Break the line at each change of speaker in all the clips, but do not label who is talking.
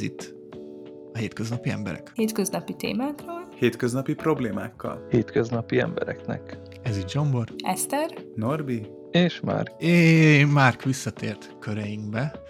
Ez itt a hétköznapi emberek.
Hétköznapi témákról.
Hétköznapi problémákkal.
Hétköznapi embereknek.
Ez itt Zsombor.
Eszter.
Norbi.
És már.
É, Márk visszatért köreinkbe,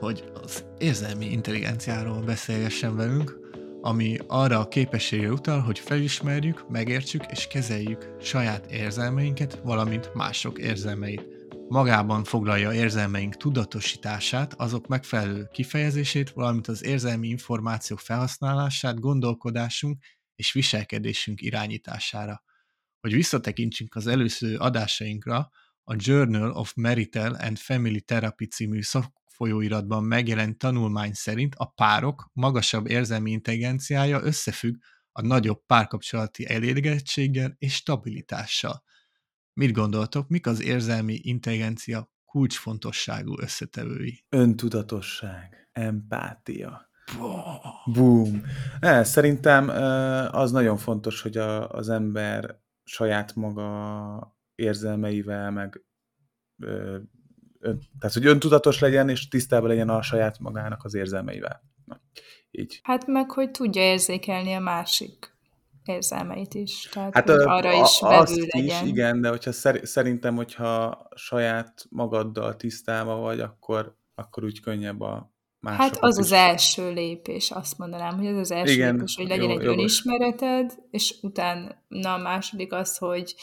hogy az érzelmi intelligenciáról beszélgessen velünk, ami arra a képességre utal, hogy felismerjük, megértsük és kezeljük saját érzelmeinket, valamint mások érzelmeit. Magában foglalja érzelmeink tudatosítását, azok megfelelő kifejezését, valamint az érzelmi információk felhasználását, gondolkodásunk és viselkedésünk irányítására. Hogy visszatekintsünk az előző adásainkra, a Journal of Marital and Family Therapy című szakfolyóiratban megjelent tanulmány szerint a párok magasabb érzelmi intelligenciája összefügg a nagyobb párkapcsolati elégedettséggel és stabilitással. Mit gondoltok, mik az érzelmi intelligencia kulcsfontosságú összetevői?
Öntudatosság, empátia. Boom. Ne, szerintem az nagyon fontos, hogy a, az ember saját maga érzelmeivel, meg ön, tehát, hogy öntudatos legyen, és tisztában legyen a saját magának az érzelmeivel. Na, így.
Hát meg, hogy tudja érzékelni a másik érzelmeit is. Tehát,
hát
hogy arra
a,
is
azt
legyen.
is, igen, de hogyha szer, szerintem, hogyha saját magaddal tisztában vagy, akkor, akkor úgy könnyebb a másokat
Hát az
is.
az első lépés, azt mondanám, hogy ez az első
Igen,
lépés, hogy legyen
jó-
egy
jogos.
önismereted, és utána a második az, hogy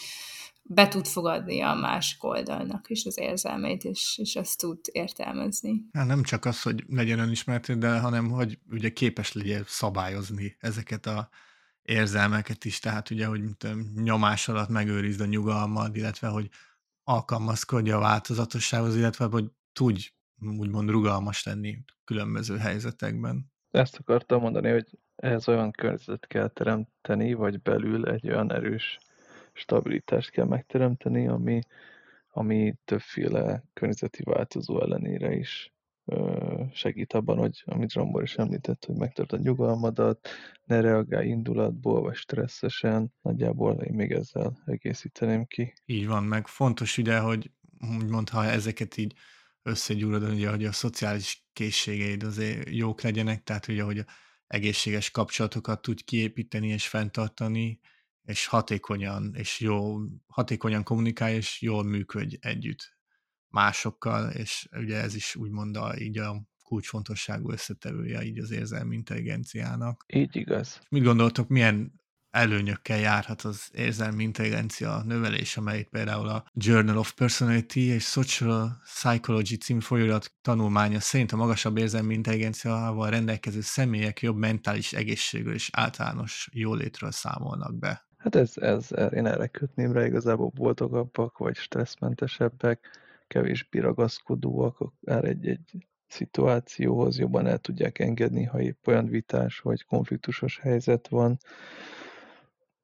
be tud fogadni a másik oldalnak is az érzelmeit, és, és ezt tud értelmezni.
Hát nem csak az, hogy legyen önismeretű, de hanem, hogy ugye képes legyen szabályozni ezeket a érzelmeket is, tehát ugye, hogy nyomás alatt megőrizd a nyugalmad, illetve, hogy alkalmazkodj a változatossághoz, illetve, hogy tudj úgymond rugalmas lenni különböző helyzetekben.
Ezt akartam mondani, hogy ehhez olyan környezetet kell teremteni, vagy belül egy olyan erős stabilitást kell megteremteni, ami, ami többféle környezeti változó ellenére is segít abban, hogy amit Zsombor is említett, hogy megtartod a nyugalmadat, ne reagálj indulatból, vagy stresszesen. Nagyjából én még ezzel egészíteném ki.
Így van, meg fontos ugye, hogy úgymond, ha ezeket így összegyúrod, ugye, hogy a szociális készségeid azért jók legyenek, tehát ugye, hogy egészséges kapcsolatokat tudj kiépíteni és fenntartani, és hatékonyan, és jó, hatékonyan kommunikálj, és jól működj együtt másokkal, és ugye ez is úgymond a, így a kulcsfontosságú összetevője így az érzelmi intelligenciának.
Így igaz.
Mit gondoltok, milyen előnyökkel járhat az érzelmi intelligencia növelés, amelyet például a Journal of Personality és Social Psychology című folyóirat tanulmánya szerint a magasabb érzelmi intelligenciával rendelkező személyek jobb mentális egészségről és általános jólétről számolnak be.
Hát ez, ez, én erre kötném rá, igazából boldogabbak, vagy stresszmentesebbek, kevésbé ragaszkodóak akár egy-egy szituációhoz, jobban el tudják engedni, ha épp olyan vitás vagy konfliktusos helyzet van,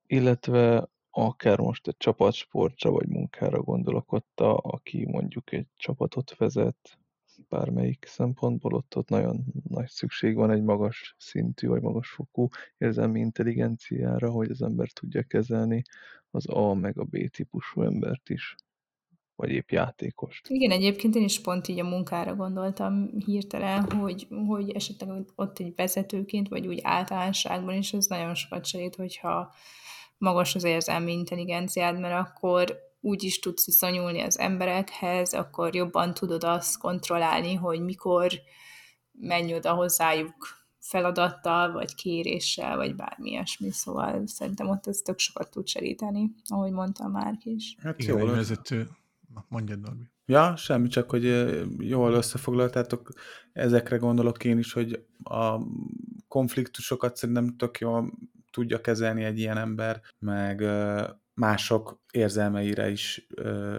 illetve akár most egy csapatsportra vagy munkára gondolok ott, aki mondjuk egy csapatot vezet, bármelyik szempontból ott, ott nagyon nagy szükség van egy magas szintű vagy magas fokú érzelmi intelligenciára, hogy az ember tudja kezelni az A meg a B típusú embert is, vagy épp játékost.
Igen, egyébként én is pont így a munkára gondoltam hirtelen, hogy, hogy esetleg ott egy vezetőként, vagy úgy általánosságban is ez nagyon sokat segít, hogyha magas az érzelmi intelligenciád, mert akkor úgy is tudsz viszonyulni az emberekhez, akkor jobban tudod azt kontrollálni, hogy mikor menj oda hozzájuk feladattal, vagy kéréssel, vagy bármi ilyesmi. Szóval szerintem ott ez tök sokat tud segíteni, ahogy mondtam már is.
Hát
Igen, egy
jól,
vezető, mondjad, Norbi.
Ja, semmi, csak hogy jól összefoglaltátok. Ezekre gondolok én is, hogy a konfliktusokat szerintem tök jól tudja kezelni egy ilyen ember, meg mások érzelmeire is,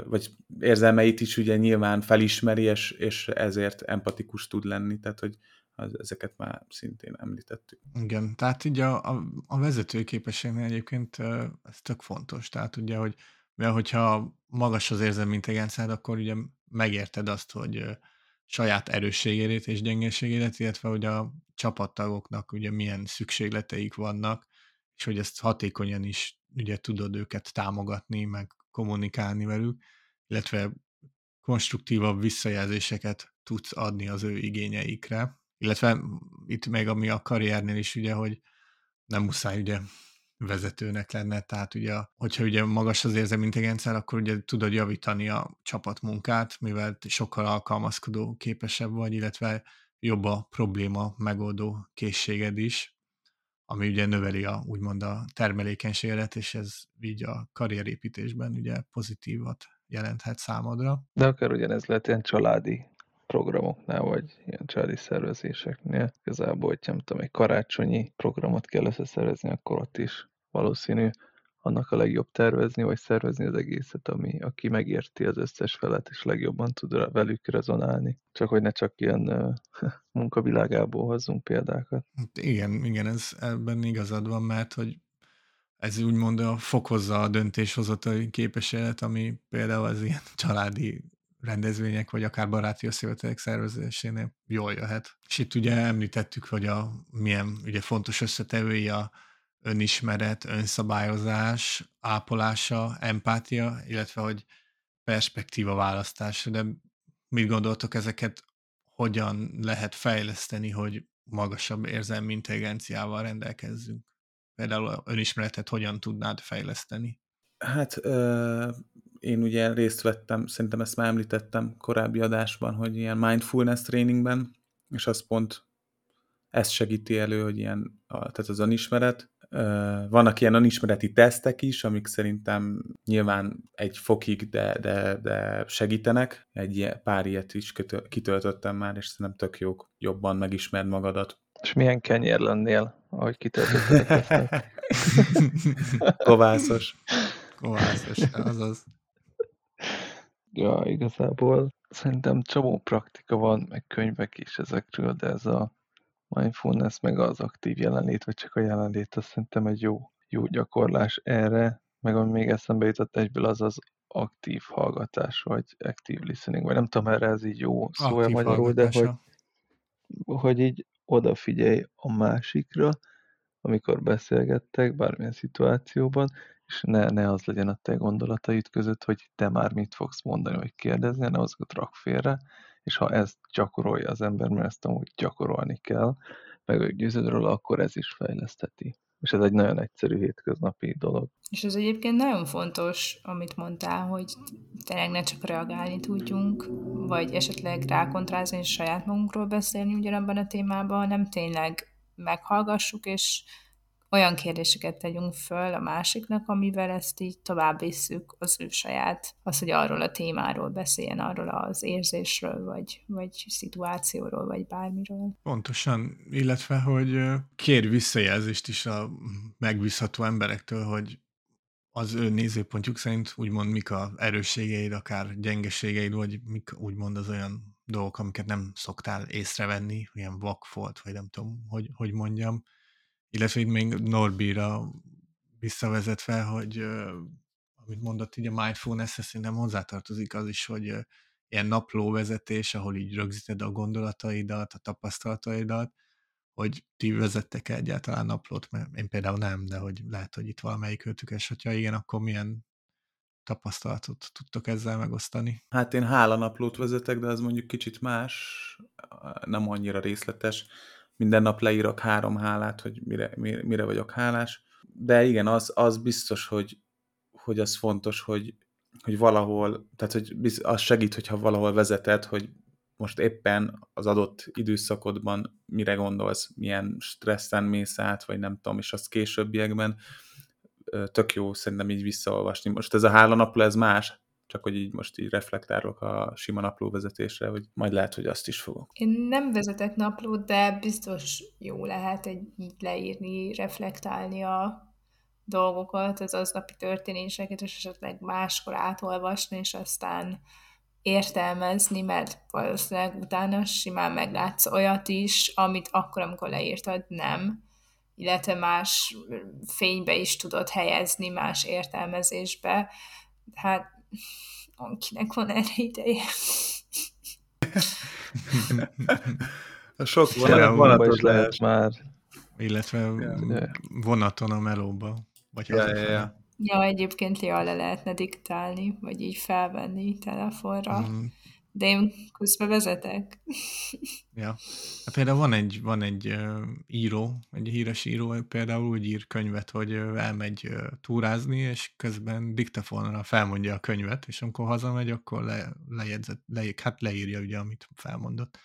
vagy érzelmeit is ugye nyilván felismeri, és, és ezért empatikus tud lenni, tehát hogy az, ezeket már szintén említettük.
Igen, tehát így a, a, a vezetői képességnél egyébként ez tök fontos. Tehát ugye, hogy mivel hogyha magas az érzelmi intelligenciád, akkor ugye megérted azt, hogy saját erősségét és gyengeségét, illetve hogy a csapattagoknak ugye milyen szükségleteik vannak, és hogy ezt hatékonyan is ugye tudod őket támogatni, meg kommunikálni velük, illetve konstruktívabb visszajelzéseket tudsz adni az ő igényeikre. illetve itt még ami a karriernél is ugye, hogy nem muszáj ugye vezetőnek lenne, tehát ugye, hogyha ugye magas az érzelmi intelligencia, akkor ugye tudod javítani a csapatmunkát, mivel sokkal alkalmazkodó képesebb vagy, illetve jobb a probléma megoldó készséged is, ami ugye növeli a, úgymond a termelékenységet, és ez így a karrierépítésben ugye pozitívat jelenthet számodra.
De akár ugyanez lehet ilyen családi programoknál, vagy ilyen családi szervezéseknél. Igazából, hogy nem tudom, egy karácsonyi programot kell összeszervezni, akkor ott is valószínű annak a legjobb tervezni, vagy szervezni az egészet, ami, aki megérti az összes felet, és legjobban tud velük rezonálni. Csak hogy ne csak ilyen uh, munkavilágából hozzunk példákat.
Hát igen, igen, ez ebben igazad van, mert hogy ez úgymond a fokozza a döntéshozatai képességet, ami például az ilyen családi rendezvények, vagy akár baráti összevetelek szervezésénél jól jöhet. És itt ugye említettük, hogy a milyen ugye fontos összetevői a önismeret, önszabályozás, ápolása, empátia, illetve hogy perspektíva választás. De mit gondoltok ezeket, hogyan lehet fejleszteni, hogy magasabb érzelmi intelligenciával rendelkezzünk? Például önismeretet hogyan tudnád fejleszteni?
Hát én ugye részt vettem, szerintem ezt már említettem korábbi adásban, hogy ilyen mindfulness trainingben, és az pont ezt segíti elő, hogy ilyen, tehát az önismeret. Vannak ilyen önismereti tesztek is, amik szerintem nyilván egy fokig, de, de, de segítenek. Egy ilyen, pár ilyet is kitöltöttem már, és szerintem tök jók, jobban megismerd magadat.
És milyen kenyér lennél, ahogy kitöltötted
Kovászos.
Kovászos, azaz.
Ja, igazából szerintem csomó praktika van, meg könyvek is ezekről, de ez a mindfulness, meg az aktív jelenlét, vagy csak a jelenlét, azt szerintem egy jó, jó gyakorlás erre, meg ami még eszembe jutott egyből, az az aktív hallgatás, vagy active listening, vagy nem tudom, erre ez így jó szó magyarul, de hogy, hogy így odafigyelj a másikra, amikor beszélgettek bármilyen szituációban, és ne, ne az legyen a te gondolataid között, hogy te már mit fogsz mondani, vagy kérdezni, hanem azokat rak félre, és ha ezt gyakorolja az ember, mert ezt amúgy gyakorolni kell, meg ők győződ róla, akkor ez is fejleszteti. És ez egy nagyon egyszerű hétköznapi dolog.
És ez egyébként nagyon fontos, amit mondtál, hogy tényleg ne csak reagálni tudjunk, vagy esetleg rákontrázni és saját magunkról beszélni ugyanabban a témában, hanem tényleg meghallgassuk, és olyan kérdéseket tegyünk föl a másiknak, amivel ezt így tovább visszük az ő saját, az, hogy arról a témáról beszéljen, arról az érzésről, vagy, vagy szituációról, vagy bármiről.
Pontosan, illetve, hogy kér visszajelzést is a megbízható emberektől, hogy az ő nézőpontjuk szerint úgymond mik a erősségeid, akár gyengeségeid, vagy mik úgymond az olyan dolgok, amiket nem szoktál észrevenni, ilyen vakfolt, vagy nem tudom, hogy, hogy mondjam illetve még Norbira visszavezetve, hogy amit mondott így a mindfulness szerintem hozzátartozik az is, hogy ilyen naplóvezetés, ahol így rögzíted a gondolataidat, a tapasztalataidat, hogy ti vezettek -e egyáltalán naplót, mert én például nem, de hogy lehet, hogy itt valamelyik őtük, és hogyha igen, akkor milyen tapasztalatot tudtok ezzel megosztani?
Hát én hálanaplót vezetek, de az mondjuk kicsit más, nem annyira részletes minden nap leírok három hálát, hogy mire, mire, mire vagyok hálás. De igen, az, az biztos, hogy, hogy az fontos, hogy, hogy valahol, tehát hogy az segít, hogyha valahol vezeted, hogy most éppen az adott időszakodban mire gondolsz, milyen stresszen mész át, vagy nem tudom, és az későbbiekben tök jó szerintem így visszaolvasni. Most ez a hála ez más, csak hogy így most így reflektálok a sima naplóvezetésre, hogy majd lehet, hogy azt is fogok.
Én nem vezetek naplót, de biztos jó lehet egy így leírni, reflektálni a dolgokat, az aznapi történéseket, és esetleg máskor átolvasni, és aztán értelmezni, mert valószínűleg utána simán meglátsz olyat is, amit akkor, amikor leírtad, nem illetve más fénybe is tudod helyezni, más értelmezésbe. Hát akinek van erre ideje.
Sok van, vonatos
lehet már.
Illetve ja. vonaton a melóba. Vagy
ja, ja, ja.
ja, egyébként jól le lehetne diktálni, vagy így felvenni telefonra. Mm. De én közben vezetek.
Ja. Hát például van egy, van egy író, egy híres író például úgy ír könyvet, hogy elmegy uh, túrázni, és közben diktafonra felmondja a könyvet, és amikor hazamegy, akkor le, lejegyzett, le, hát leírja ugye, amit felmondott.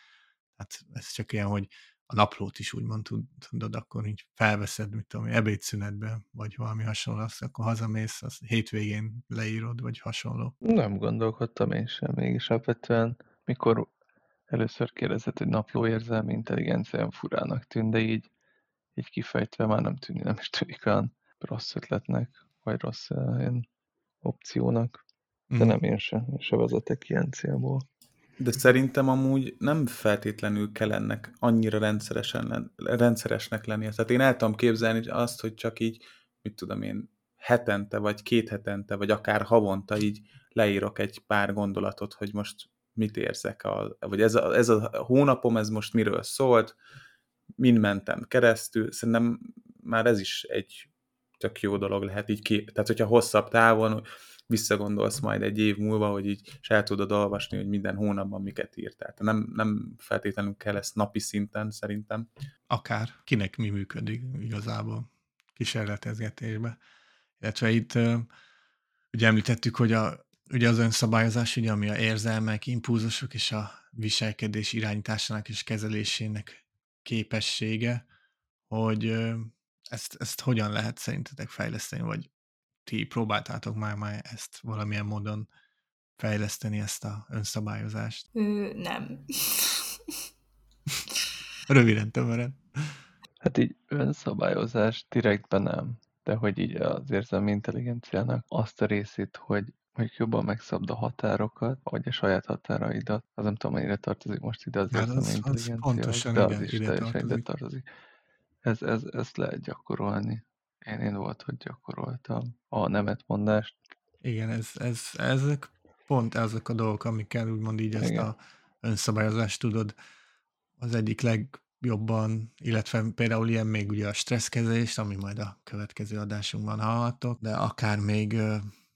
Hát ez csak ilyen, hogy a naplót is úgymond tudod, akkor így felveszed, mit tudom, ebédszünetbe, vagy valami hasonló, azt akkor hazamész, az hétvégén leírod, vagy hasonló.
Nem gondolkodtam én sem, mégis alapvetően, mikor először kérdezett, hogy napló érzelmi intelligencia olyan furának tűnt, de így, így kifejtve már nem tűnik, nem is tűnik olyan rossz ötletnek, vagy rossz uh, ilyen opciónak. De mm. nem én sem, én sem vezetek ilyen célból.
De szerintem amúgy nem feltétlenül kell ennek annyira rendszeresen rendszeresnek lennie. Tehát én el tudom képzelni azt, hogy csak így, mit tudom én, hetente, vagy két hetente, vagy akár havonta így leírok egy pár gondolatot, hogy most mit érzek, a, vagy ez a, ez a hónapom, ez most miről szólt, mind mentem keresztül, szerintem már ez is egy tök jó dolog lehet így ki, tehát hogyha hosszabb távon visszagondolsz majd egy év múlva, hogy így se tudod olvasni, hogy minden hónapban miket írtál. Tehát nem, nem feltétlenül kell ezt napi szinten szerintem.
Akár, kinek mi működik igazából kísérletezgetésbe. Illetve itt ugye említettük, hogy a, ugye az önszabályozás, ugye, ami a érzelmek, impulzusok és a viselkedés irányításának és kezelésének képessége, hogy ezt, ezt hogyan lehet szerintetek fejleszteni, vagy ti próbáltátok már, már ezt valamilyen módon fejleszteni, ezt a önszabályozást?
Ő, nem.
Röviden, tömören.
Hát így önszabályozás direktben nem, de hogy így az érzelmi intelligenciának azt a részét, hogy hogy jobban megszabd a határokat, vagy a saját határaidat. Az nem tudom, mennyire tartozik most ide az hát érzelmi az, intelligencia, az pontosan, de igen, az is ide teljesen tartozik. ide tartozik. Ez, ez, ezt lehet gyakorolni. Én, én volt, hogy gyakoroltam a nemetmondást.
Igen, ez, ez, ezek pont ezek a dolgok, amikkel úgymond így ezt Igen. a önszabályozást tudod az egyik legjobban, illetve például ilyen még ugye a stresszkezelést, ami majd a következő adásunkban hallhattok, de akár még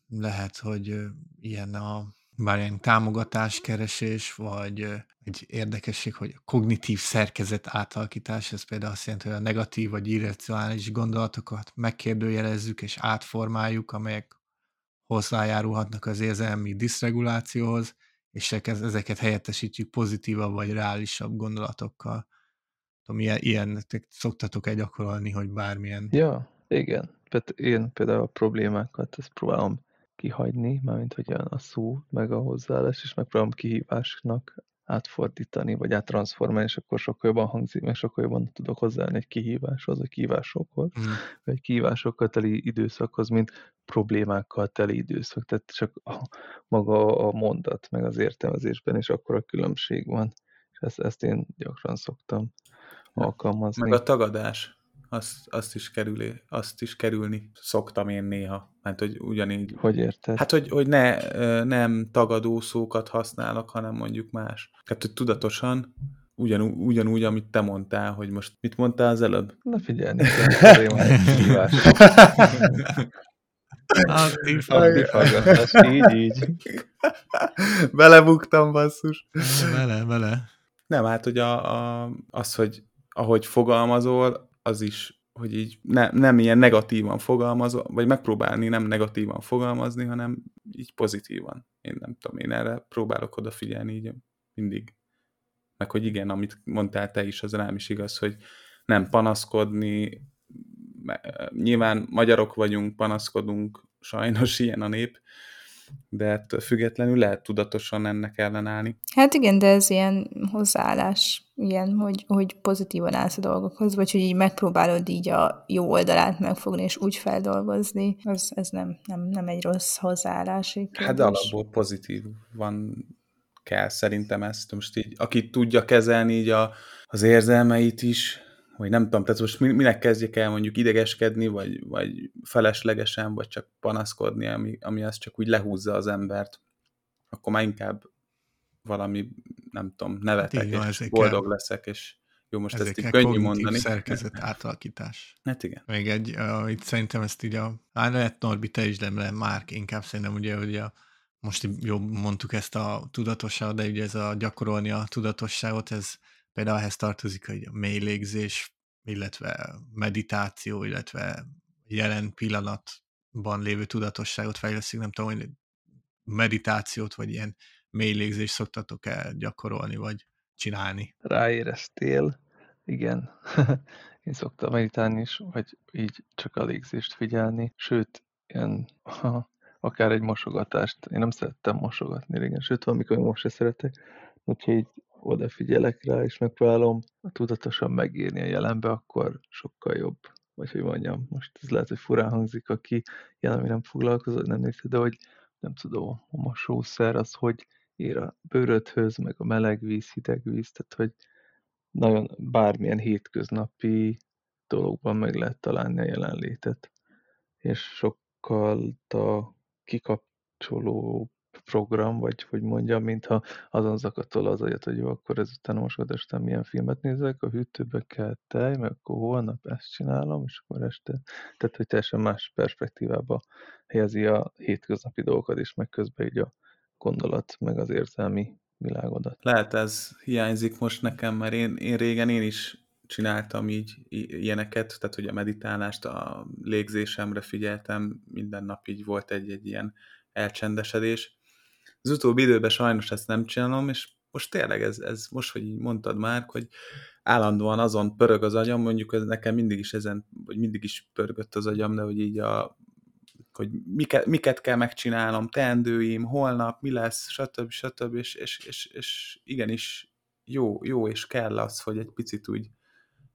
lehet, hogy ilyen a bármilyen támogatáskeresés, vagy egy érdekesség, hogy a kognitív szerkezet átalakítás, ez például azt jelenti, hogy a negatív vagy irracionális gondolatokat megkérdőjelezzük és átformáljuk, amelyek hozzájárulhatnak az érzelmi diszregulációhoz, és ezeket helyettesítjük pozitívabb vagy reálisabb gondolatokkal. Tudom, ilyen, ilyen szoktatok-e gyakorolni, hogy bármilyen...
Ja, igen. Én például a problémákat ezt próbálom kihagyni, mármint hogy a szó, meg a hozzáállás, és megpróbálom kihívásnak átfordítani, vagy áttranszformálni, és akkor sokkal jobban hangzik, meg sokkal jobban tudok hozzáállni egy kihíváshoz, vagy kihívásokhoz, mm. vagy kihívásokkal teli időszakhoz, mint problémákkal teli időszak. Tehát csak a, maga a mondat, meg az értelmezésben is akkor a különbség van. És ezt, ezt én gyakran szoktam alkalmazni.
Meg a tagadás azt, azt, is kerülé, azt is kerülni szoktam én néha. Hát, hogy ugyanígy...
Hogy érted?
Hát, hogy, hogy ne, nem tagadó szókat használok, hanem mondjuk más. Hát, hogy tudatosan ugyanúgy, ugyanúgy, amit te mondtál, hogy most mit mondtál az előbb?
Na figyelni
Aktív
így, így.
Belebuktam, basszus.
Bele, bele.
Nem, hát, hogy a, a, az, hogy ahogy fogalmazol, az is, hogy így ne, nem ilyen negatívan fogalmazva, vagy megpróbálni nem negatívan fogalmazni, hanem így pozitívan. Én nem tudom, én erre próbálok odafigyelni így mindig. Meg hogy igen, amit mondtál te is, az rám is igaz, hogy nem panaszkodni, nyilván magyarok vagyunk, panaszkodunk, sajnos ilyen a nép, de ettől függetlenül lehet tudatosan ennek ellenállni.
Hát igen, de ez ilyen hozzáállás, ilyen, hogy, hogy pozitívan állsz a dolgokhoz, vagy hogy így megpróbálod így a jó oldalát megfogni, és úgy feldolgozni, az, ez nem, nem, nem egy rossz hozzáállás.
Hát de alapból pozitív van kell szerintem ezt. Most így, aki tudja kezelni így a, az érzelmeit is, vagy nem tudom, tehát most minek kezdjek el mondjuk idegeskedni, vagy, vagy feleslegesen, vagy csak panaszkodni, ami, ami az csak úgy lehúzza az embert, akkor már inkább valami, nem tudom, nevetek, hát és boldog kell. leszek, és jó, most ezt így könnyű mondani.
szerkezet átalakítás.
Hát igen.
Még egy, uh, itt szerintem ezt így a, hát lehet Norbi, te is, de Márk inkább szerintem ugye, hogy a most jobb mondtuk ezt a tudatosságot, de ugye ez a gyakorolni a tudatosságot, ez például ehhez tartozik hogy a mély légzés, illetve meditáció, illetve jelen pillanatban lévő tudatosságot fejleszik, nem tudom, hogy meditációt, vagy ilyen mély légzést szoktatok el gyakorolni, vagy csinálni?
Ráéreztél, igen. Én szoktam meditálni is, vagy így csak a légzést figyelni, sőt, ilyen, akár egy mosogatást. Én nem szerettem mosogatni régen, sőt, valamikor most se szeretek, úgyhogy odafigyelek rá, és megpróbálom tudatosan megírni a jelenbe, akkor sokkal jobb. Vagy hogy mondjam, most ez lehet, hogy furán hangzik, aki jelen nem foglalkozott, nem nézte, de hogy nem tudom, a mosószer az, hogy ér a bőrödhöz, meg a meleg víz, hideg víz, tehát hogy nagyon bármilyen hétköznapi dologban meg lehet találni a jelenlétet. És sokkal a kikapcsoló program, vagy hogy mondjam, mintha azon zakatol az agyat, hogy jó, akkor ezután most este milyen filmet nézek, a hűtőbe kell tej, meg akkor holnap ezt csinálom, és akkor este. Tehát, hogy teljesen más perspektívába helyezi a hétköznapi dolgokat is, meg közben így a gondolat, meg az érzelmi világodat.
Lehet ez hiányzik most nekem, mert én, én régen én is csináltam így ilyeneket, tehát hogy a meditálást, a légzésemre figyeltem, minden nap így volt egy-egy ilyen elcsendesedés. Az utóbbi időben sajnos ezt nem csinálom, és most tényleg ez, ez most, hogy így mondtad már, hogy állandóan azon pörög az agyam, mondjuk ez nekem mindig is ezen, vagy mindig is pörgött az agyam, de hogy így a hogy miket, miket kell megcsinálnom, teendőim, holnap, mi lesz, stb. stb. És, és, és, és igenis jó, jó, és kell az, hogy egy picit úgy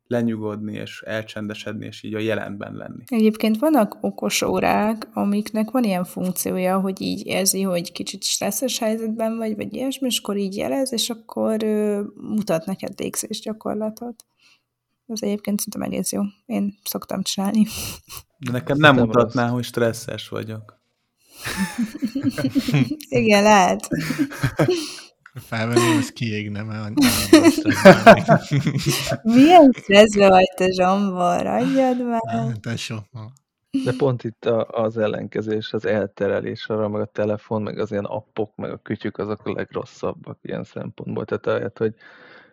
lenyugodni, és elcsendesedni, és így a jelenben lenni.
Egyébként vannak okos órák, amiknek van ilyen funkciója, hogy így érzi, hogy kicsit stresszes helyzetben vagy, vagy ilyesmi, és akkor így jelez, és akkor ö, mutat neked légzés gyakorlatot. Ez egyébként szerintem egész jó. Én szoktam csinálni.
De nekem nem mutatná, rossz. hogy stresszes vagyok.
Igen, lehet.
Felvenném, ez kiégne, mert
Milyen stresszbe vagy te, Zsombor? Adjad már.
Tesó.
De pont itt az ellenkezés, az elterelés arra, meg a telefon, meg az ilyen appok, meg a kütyük, azok a legrosszabbak ilyen szempontból. Tehát ahelyett, hogy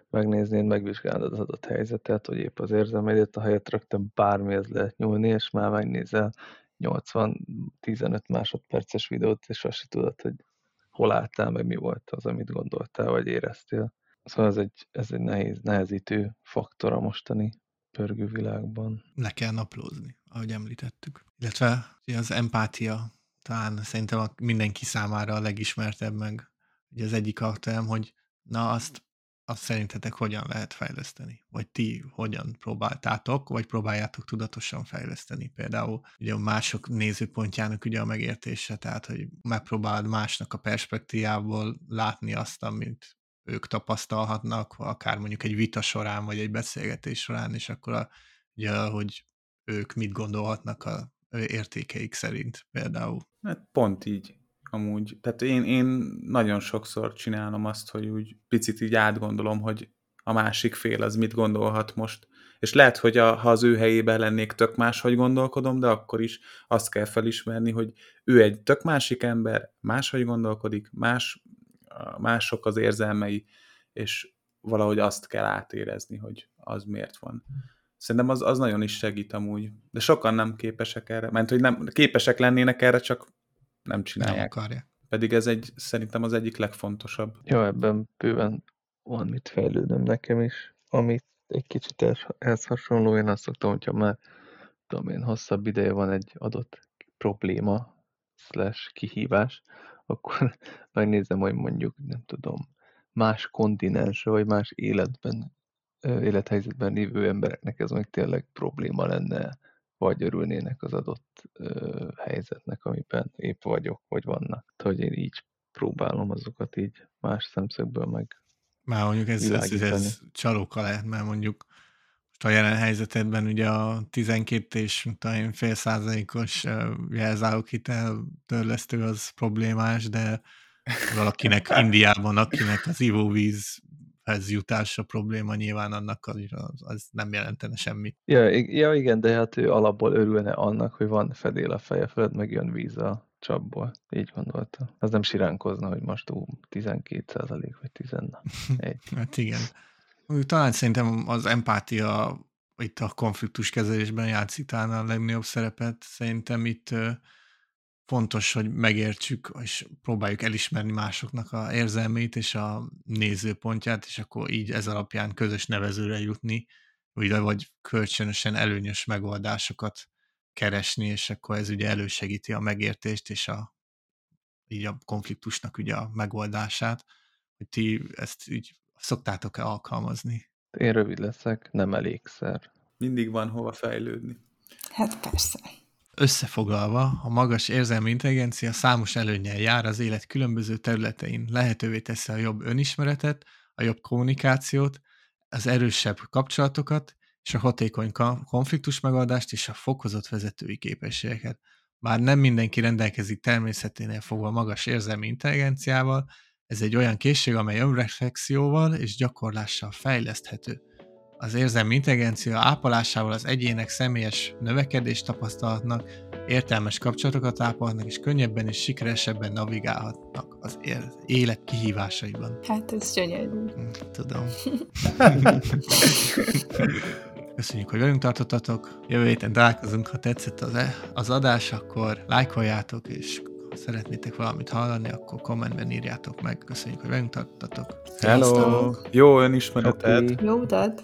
megnéznéd, megvizsgálod az adott helyzetet, hogy épp az érzelmeidet, a helyet rögtön bármihez lehet nyúlni, és már megnézel 80-15 másodperces videót, és azt se tudod, hogy hol álltál, meg mi volt az, amit gondoltál, vagy éreztél. Szóval ez egy, ez egy nehéz, nehezítő faktor a mostani pörgő világban.
Le kell naplózni, ahogy említettük. Illetve az empátia talán szerintem mindenki számára a legismertebb meg. Ugye az egyik aktelem, hogy na azt azt szerintetek hogyan lehet fejleszteni? Vagy ti hogyan próbáltátok, vagy próbáljátok tudatosan fejleszteni? Például ugye a mások nézőpontjának ugye a megértése, tehát hogy megpróbálod másnak a perspektívából látni azt, amit ők tapasztalhatnak, akár mondjuk egy vita során, vagy egy beszélgetés során, és akkor a, ugye, hogy ők mit gondolhatnak a értékeik szerint például.
Hát pont így amúgy. Tehát én, én nagyon sokszor csinálom azt, hogy úgy picit így átgondolom, hogy a másik fél az mit gondolhat most. És lehet, hogy a, ha az ő helyében lennék, tök máshogy gondolkodom, de akkor is azt kell felismerni, hogy ő egy tök másik ember, máshogy gondolkodik, más, mások az érzelmei, és valahogy azt kell átérezni, hogy az miért van. Szerintem az, az nagyon is segít amúgy. De sokan nem képesek erre, mert hogy nem képesek lennének erre, csak nem csinálják. Nem akarják. Pedig ez egy, szerintem az egyik legfontosabb.
Jó, ebben bőven van mit fejlődöm nekem is, amit egy kicsit ehhez hasonló, én azt szoktam, hogyha már tudom én, hosszabb ideje van egy adott probléma, slash kihívás, akkor megnézem, hogy mondjuk, nem tudom, más kontinensre, vagy más életben, élethelyzetben lévő embereknek ez még tényleg probléma lenne vagy örülnének az adott ö, helyzetnek, amiben épp vagyok, vagy vannak. Tehát, hogy én így próbálom azokat így más szemszögből meg
Már mondjuk ez, ez, ez, csalóka lehet, mert mondjuk most a jelen helyzetedben ugye a 12 és talán fél százalékos jelzálókitel törlesztő az problémás, de valakinek Indiában, akinek az ivóvíz ez jutása probléma nyilván annak az, az nem jelentene semmit.
Ja, ja, igen, de hát ő alapból örülne annak, hogy van fedél a feje felett, meg jön víz a csapból. Így gondolta. Az nem siránkozna, hogy most ú, 12 százalék, vagy 11.
Hát igen. Talán szerintem az empátia itt a konfliktus kezelésben játszik talán a legnagyobb szerepet. Szerintem itt fontos, hogy megértsük, és próbáljuk elismerni másoknak a érzelmét és a nézőpontját, és akkor így ez alapján közös nevezőre jutni, vagy, vagy kölcsönösen előnyös megoldásokat keresni, és akkor ez ugye elősegíti a megértést és a, így a konfliktusnak ugye a megoldását, hogy ti ezt így szoktátok-e alkalmazni?
Én rövid leszek, nem elégszer.
Mindig van hova fejlődni.
Hát persze.
Összefoglalva, a magas érzelmi intelligencia számos előnyel jár az élet különböző területein. Lehetővé teszi a jobb önismeretet, a jobb kommunikációt, az erősebb kapcsolatokat, és a hatékony konfliktus megoldást és a fokozott vezetői képességeket. Bár nem mindenki rendelkezik természeténél fogva magas érzelmi intelligenciával, ez egy olyan készség, amely önreflexióval és gyakorlással fejleszthető. Az érzelmi intelligencia ápolásával az egyének személyes növekedést tapasztalhatnak, értelmes kapcsolatokat ápolhatnak, és könnyebben és sikeresebben navigálhatnak az élet kihívásaiban.
Hát ez gyönyörű.
Hm, tudom. Köszönjük, hogy velünk tartottatok. Jövő héten találkozunk, ha tetszett az, e- az adás, akkor lájkoljátok, és ha szeretnétek valamit hallani, akkor kommentben írjátok meg. Köszönjük, hogy velünk tartottatok.
Hello! Jó önismeretet!
Jó utat!